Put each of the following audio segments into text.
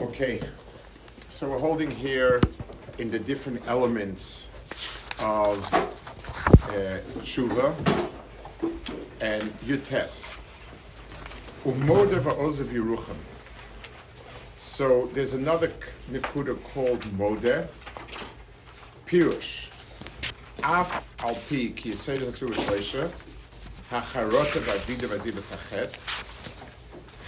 Okay, so we're holding here in the different elements of uh, tshuva and yutes. So there's another nikuda called mode. Pirush. Af al pi ki yisayid hatzur shleisha. Hacharota.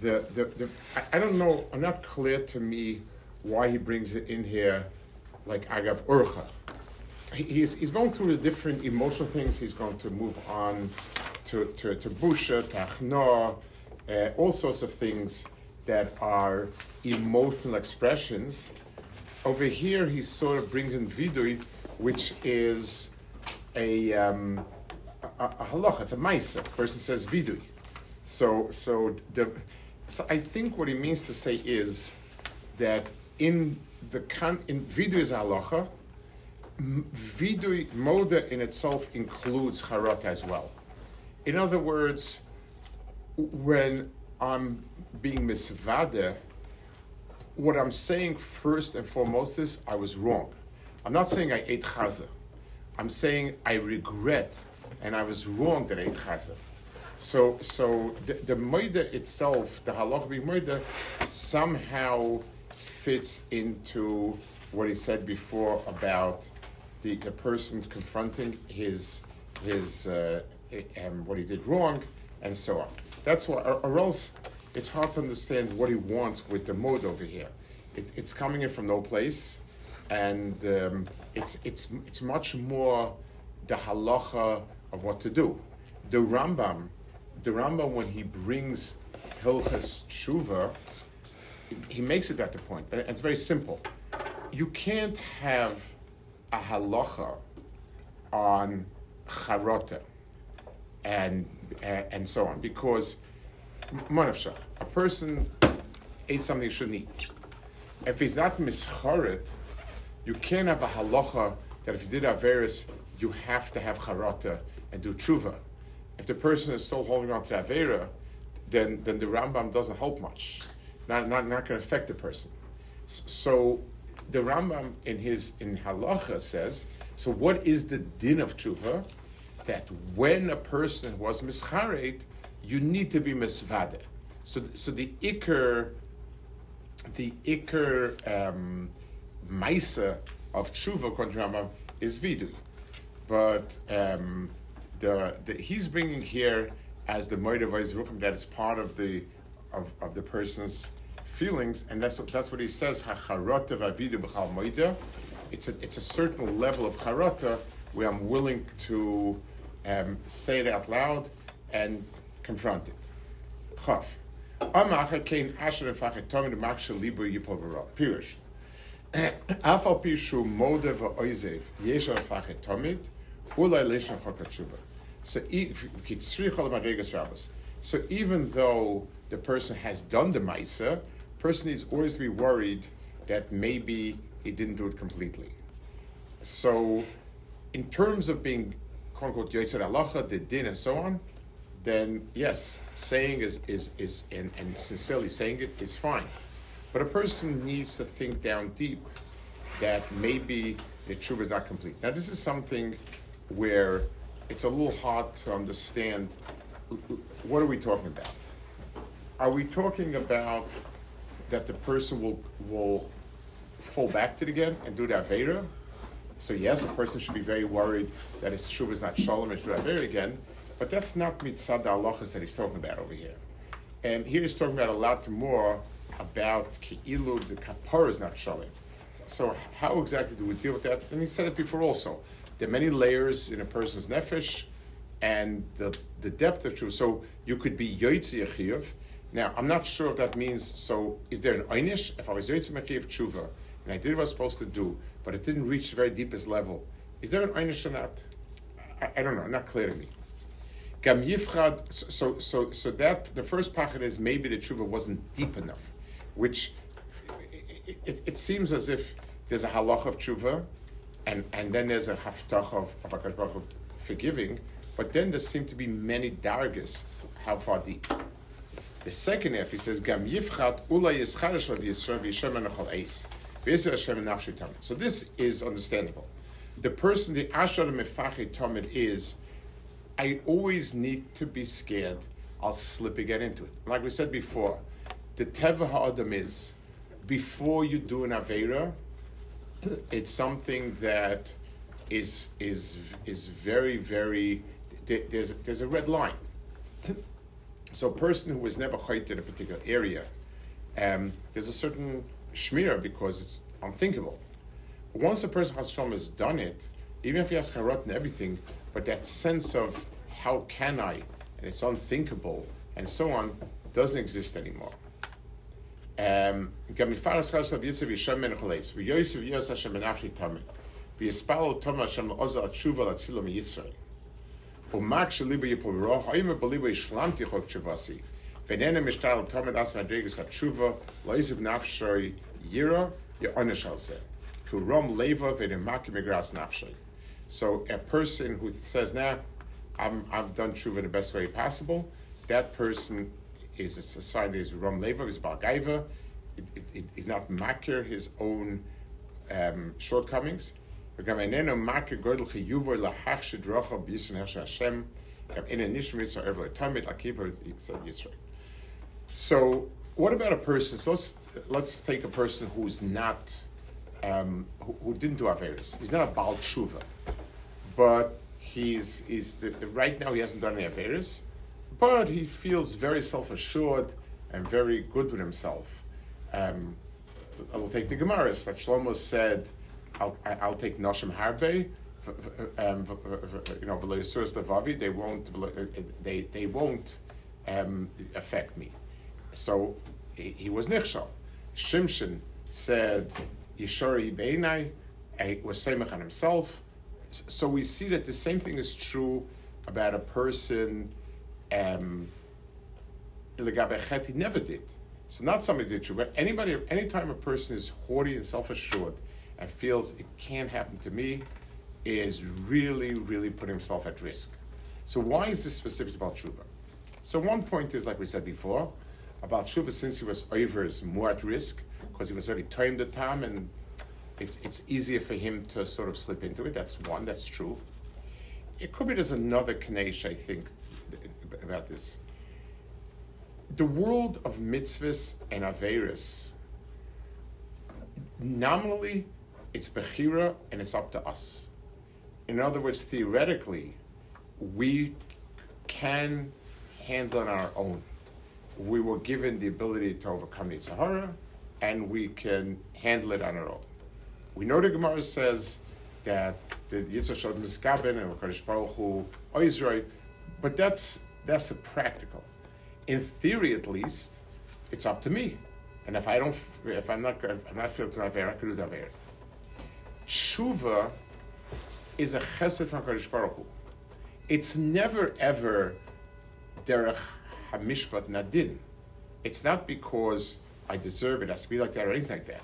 the, the, the I, I don't know, I'm not clear to me why he brings it in here like Agav Urcha. He- He's, he's going through the different emotional things. He's going to move on to, to, to Busha, to Achna, uh, all sorts of things that are emotional expressions. Over here, he sort of brings in Vidui, which is a, um, a, a halacha, it's a maisa. Person says Vidui. So, so, the, so I think what he means to say is that in the con, in is halacha, Vidui, Moda in itself includes Haraka as well. In other words, when I'm being misvade, what I'm saying first and foremost is I was wrong. I'm not saying I ate chaza. I'm saying I regret and I was wrong that I ate chaza. So, so the, the itself, the halach being moida, somehow fits into what he said before about the, the person confronting his his uh, um, what he did wrong and so on. That's why, or, or else it's hard to understand what he wants with the mode over here. It, it's coming in from no place, and um, it's it's it's much more the halacha of what to do. The Rambam, the Rambam when he brings Hilchas Tshuva, he makes it at the point, and it's very simple. You can't have a halacha on charota and and, so on because a person ate something he shouldn't eat. If he's not mischaret, you can't have a halacha that if you did averis, you have to have charata and do tshuva. If the person is still holding on to avera, then then the Rambam doesn't help much. Not not not going to affect the person. So the Rambam in his in halacha says. So what is the din of tshuva? That when a person was mischaret, you need to be misvade. So so the ikr the ikr um, of tshuva according Rambam is vidui, but um, the, the he's bringing here as the motivates rukum that it's part of the of, of the person's feelings, and that's what, that's what he says. It's a it's a certain level of harata where I'm willing to um, say it out loud and confront it. Pirish. Afal pishu modev oizev tomid chokat so So even though the person has done the Maisa, person is always to be worried that maybe he didn't do it completely. So in terms of being quote unquote Yoitzer Halacha, the din and so on, then yes, saying is is, is and, and sincerely saying it is fine. But a person needs to think down deep that maybe the truth is not complete. Now this is something where it's a little hard to understand. What are we talking about? Are we talking about that the person will will fall back to it again and do that avera? So yes, a person should be very worried that his tshuva is not shalom and should do avera again. But that's not mitzad halachas that he's talking about over here. And here he's talking about a lot more about ki'ilu, the kapara is not shalom. So how exactly do we deal with that? And he said it before also. There are many layers in a person's nefesh, and the, the depth of truth. So you could be yoitzi achiyuv. Now I'm not sure if that means. So is there an einish? If I was yoitzi achiyuv tshuva, and I did what I was supposed to do, but it didn't reach the very deepest level. Is there an einish or not? I, I don't know. Not clear to me. Gam yifchad. So so so that the first pachad is maybe the tshuva wasn't deep enough, which it, it, it seems as if there's a halach of tshuva, and and then there's a haftach of of Hakadosh Baruch Hu forgiving, but then there seem to be many dargas. How far deep? The second half, he says, Gam yifchat ula yischarish of Yisrael v'yishem enachal eis. So this is understandable. The person, the ashar mefachi tamid is, I always need to be scared I'll slip again into it. Like we said before, the teva ha'adam is, before you do an avera, it's something that is is is very very there's there's a red line. So a person who was never chayt in a particular area, um, there's a certain shmira because it's unthinkable. Once a person has has done it, even if he has charot and everything, but that sense of how can I, and it's unthinkable, and so on, doesn't exist anymore. Um, ויספל תומא השם לעוזר התשובה להצילו מישראל. ומק שליבו יפורו, האם בליבו השלמתי חוק תשובסי, ואיננו משתל תומד אס מדרגס התשובה, לא יזב נפשוי יירו, יעונש על זה. כי הוא רום לבה ונמק מגרס נפשוי. So a person who says, nah, I'm, I've done tshuva in the best way possible, that person is a society is Rom Leva is Bargaiva. It, it, it is not makir his own um, shortcomings. So, what about a person? So let's let's take a person who's not, um, who, who, didn't do averis. He's not a bal tshuva, but he's is right now he hasn't done any averis but he feels very self assured and very good with himself. Um, I will take the Gemaras that Shlomo said I'll, I'll take Nashim Harbe, um, you know, Vavi, they won't, they, they won't um, affect me. So he, he was Nichshal. Shimshon said, Yishori Beinai, was Semach on himself. So we see that the same thing is true about a person, um, he never did. So not somebody did true, but anybody, anytime a person is haughty and self-assured, and feels it can't happen to me is really, really putting himself at risk. So why is this specific about Tshuva? So one point is, like we said before, about Tshuva, since he was over, is more at risk because he was already timed the time and it's, it's easier for him to sort of slip into it. That's one, that's true. It could be there's another Kanesh, I think, about this. The world of mitzvahs and Averis, nominally, it's Bechira and it's up to us. In other words, theoretically, we can handle on our own. We were given the ability to overcome the Sahara, and we can handle it on our own. We know the Gemara says that the Yitzhak showed Miskaben and Hakadosh Baruch Hu Israel, but that's that's the practical. In theory, at least, it's up to me. And if I don't, if I'm not, if I'm not feeling to I can do that Shuva is a chesed from Kadosh Baruch Hu. It's never ever derech hamishpat nadin. It's not because I deserve it, to be like that or anything like that.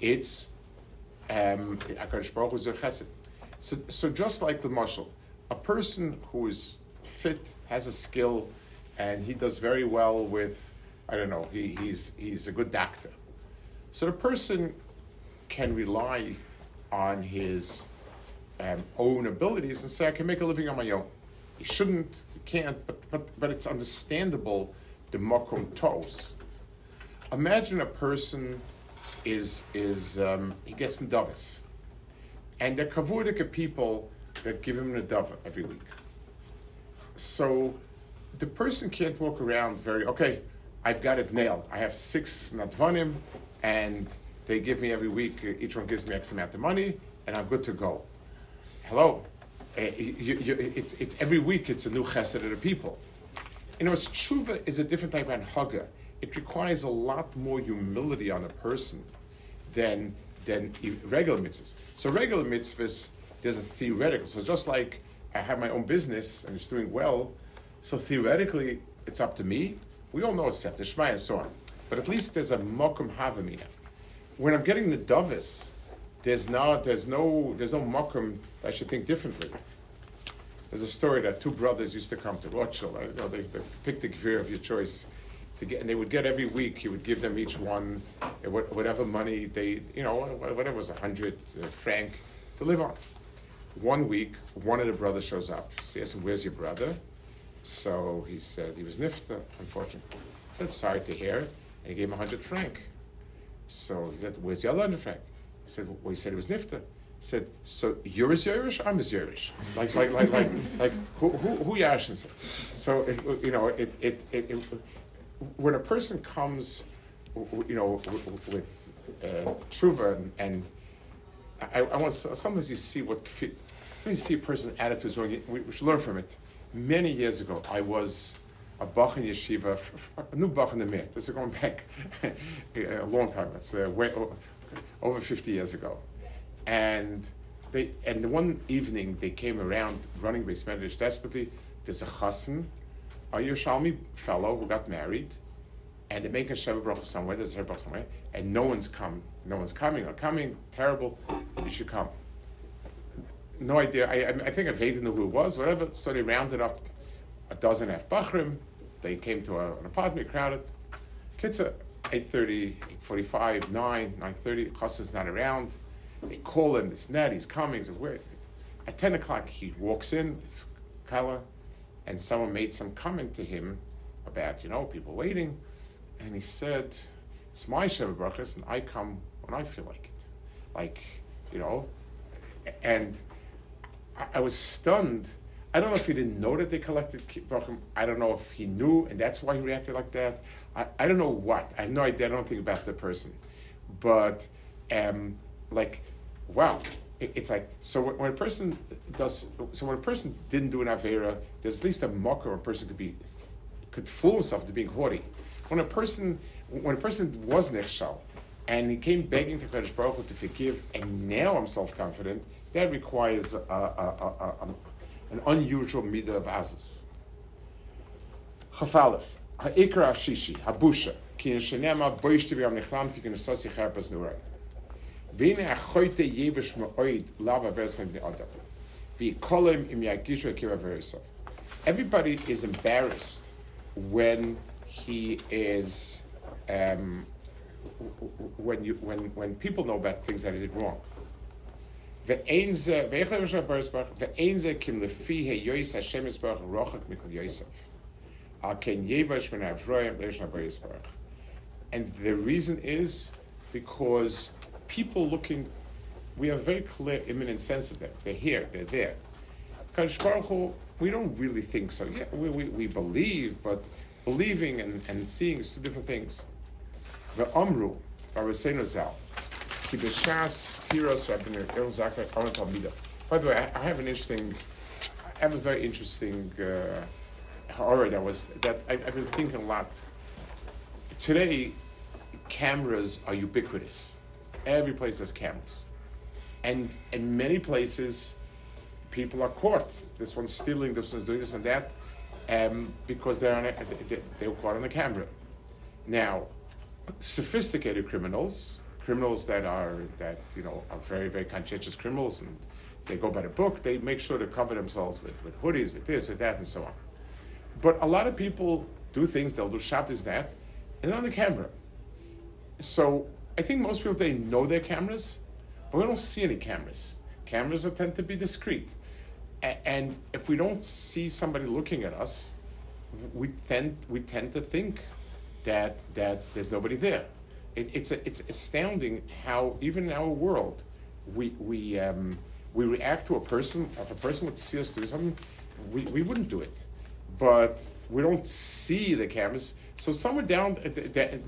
It's um, Baruch is a chesed. So, so just like the marshal, a person who is fit, has a skill, and he does very well with, I don't know, he, he's, he's a good doctor. So the person can rely on his um, own abilities and say, I can make a living on my own. He shouldn't, he can't, but, but, but it's understandable the makom tos. Imagine a person is, is um, he gets in Davos, and they're kavudika people that give him a dove every week. So the person can't walk around very, okay, I've got it nailed. I have six nadvanim, and they give me every week, uh, each one gives me X amount of money, and I'm good to go. Hello. Uh, you, you, it's, it's every week it's a new chesed of the people. You know, tshuva is a different type of haga. It requires a lot more humility on a person than than regular mitzvahs. So regular mitzvahs, there's a theoretical. So just like I have my own business and it's doing well, so theoretically it's up to me. We all know it's set, the Shema and so on. But at least there's a mokum havamina. When I'm getting the dovis, there's no there's no there's no mokum I should think differently. There's a story that two brothers used to come to Rothschild. I, know, they, they picked the gear of your choice to get, and they would get every week. He would give them each one whatever money they, you know, whatever was a hundred uh, franc to live on. One week, one of the brothers shows up. So he asked him, "Where's your brother?" So he said he was nifta, unfortunately. He said, "Sorry to hear," and he gave him a hundred franc. So he said, "Where's the other hundred franc?" He said, "Well, he said he was nifta." said, "So you're a Yerush, I'm a Yerush. Like, like, like, like, like, who, who, who Yashin So, it, you know, it, it, it, it, when a person comes, you know, with uh, truva and, and I, I, want sometimes you see what you see a person's attitude. We, we should learn from it. Many years ago, I was a Bach in yeshiva, a new Bach in the Mir. This is going back a long time. It's uh, way over 50 years ago and they and one evening they came around running Beis Medrash desperately. There's a chassan, a Yerushalmi fellow who got married, and they make a Sheva Bracha somewhere. There's a Sheva somewhere, and no one's come. No one's coming or coming. Terrible. You should come. No idea. I, I think vaguely knew who it was. Whatever. So they rounded up a dozen F Bachrim. They came to a, an apartment, crowded. Kitza, 8.30, 8.45, 9, 9.30. Chassan's not around they call him, it's Ned, he's coming. He's where? At 10 o'clock, he walks in, it's color, and someone made some comment to him about, you know, people waiting. And he said, It's my Sheva Brachas, and I come when I feel like it. Like, you know, and I, I was stunned. I don't know if he didn't know that they collected Brachim. I don't know if he knew, and that's why he reacted like that. I, I don't know what. I have no idea. I don't think about the person. But, um, like, wow, it, it's like so when, a person does so when a person didn't do an avera, there's at least a mocker a person could be could fool himself into being haughty. When a person when a person was nechshal and he came begging to Kadosh Baruch to forgive, and now I'm self confident, that requires a, a, a, an unusual midah of azus. Chafalef, ha'ikra shishi, habusha, ki yeshenema boishti v'yam nechlamti ki nesasi charpas nurai. Vene achoite yevish ma'oid lava versmen the other. V'kolim im yagishu akiva verisov. Everybody is embarrassed when he is um, when you when when people know about things that he did wrong. And the reason is because people looking, we have very clear, imminent sense of them. They're here, they're there. Kadosh Baruch Hu, we don't really think so. Yeah, we, we, we believe, but believing and, and seeing is two different things. The Amru, Rabbeinu Zal, By the way, I, have an interesting, I have a very interesting uh, horror that was, that I, I've been thinking a lot. Today, cameras are ubiquitous Every place has cameras. And in many places, people are caught. This one's stealing, this one's doing this and that, um, because they're, on a, they, they were caught on the camera. Now, sophisticated criminals, criminals that are that you know are very very conscientious criminals, and they go by the book. They make sure to cover themselves with, with hoodies, with this, with that, and so on. But a lot of people do things. They'll do shoppers that, and on the camera. So I think most people they know their cameras, but we don't see any cameras. Cameras tend to be discreet, a- and if we don't see somebody looking at us, we tend we tend to think that that there's nobody there. It, it's a, it's astounding how even in our world we we um, we react to a person. If a person would see us do something, we, we wouldn't do it, but we don't see the cameras. So somewhere down, the,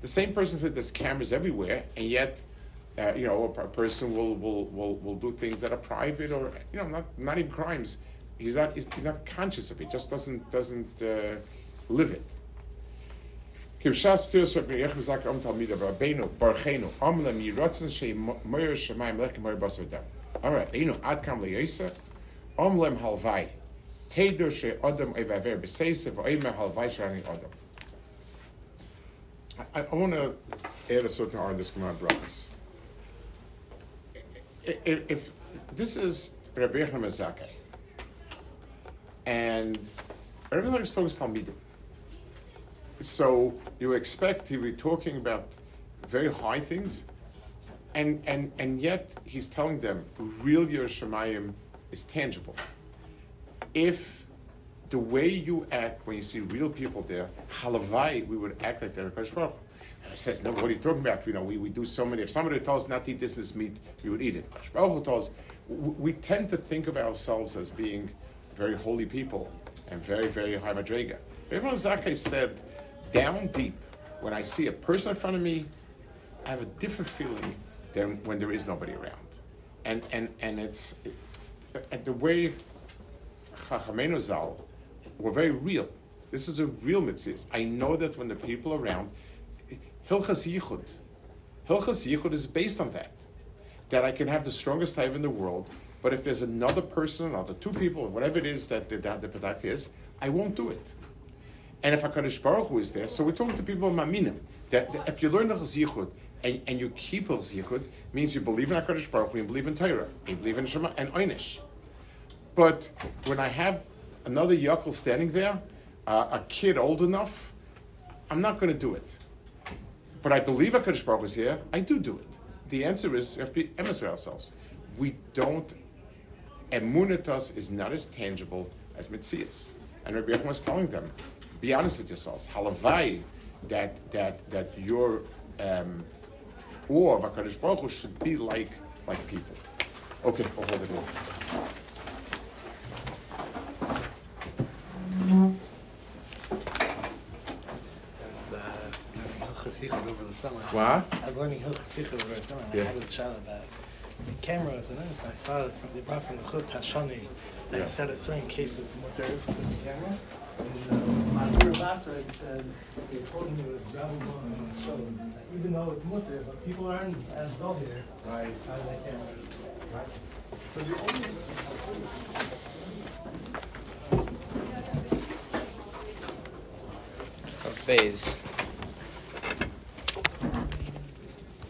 the same person said there's cameras everywhere, and yet, uh, you know, a, a, person will, will, will, will do things that are private or, you know, not, not even crimes. He's not, he's, not conscious of it, just doesn't, doesn't uh, live it. Rabbi Yechim Zak Om Rabbeinu Barchenu Shei Shemayim Moyer Basar Dam. All right, Einu Ad Kam Leyesa Amlem Halvai Teidur Shei Adam Evaver B'Seise V'Oime Halvai Shani Adam. I, I want to add a certain art in this Gemara brothers. If, if this is Rabbi Yechim Zakei, and is talking Talmidim. So you expect he will be talking about very high things, and and and yet he's telling them real Yerushalayim is tangible. If the way you act when you see real people there, halavai, we would act like they're says, no, what are you talking about? You know, we, we do so many. If somebody tells us not to eat this, this meat, we would eat it. Baruch tells we tend to think of ourselves as being very holy people and very, very high madrega. Everyone Zakkai said, down deep, when I see a person in front of me, I have a different feeling than when there is nobody around. And, and, and it's and the way Chachamenu were very real. This is a real mitzvah. I know that when the people around, Hilchas Yichud, Hilchas Yichud is based on that. That I can have the strongest type in the world, but if there's another person, the two people, or whatever it is that the, that the Padak is, I won't do it. And if HaKadosh Baruch Hu is there, so we're talking to people in Maminim, that, that if you learn the Chazichud and, and you keep the Chazichud, means you believe in HaKadosh Baruch Hu, you believe in Torah, you believe in Shema, and Einish. But when I have another Yakel standing there, uh, a kid old enough, I'm not going to do it. But I believe HaKadosh Baruch Hu is here, I do do it. The answer is, we have to emes ourselves. We don't, emunitas is not as tangible as mitzias. And Rabbi Yechon was telling them, be honest with yourselves. Halavai, that that that your um, of Hakadosh Baruch Hu should be like like people. Okay, we'll hold it in. over the summer. What? I was learning Hilchas over the summer, and yeah. I had a shot about the cameras, and then I saw it from, they brought from the Chut Hashani that yeah. said a certain case was mutter with the camera. And uh, Rabasa said, they told me it was gravel on the show, that even though it's mutter, but people aren't as zohir right. as the cameras. Right. So the only. A phase.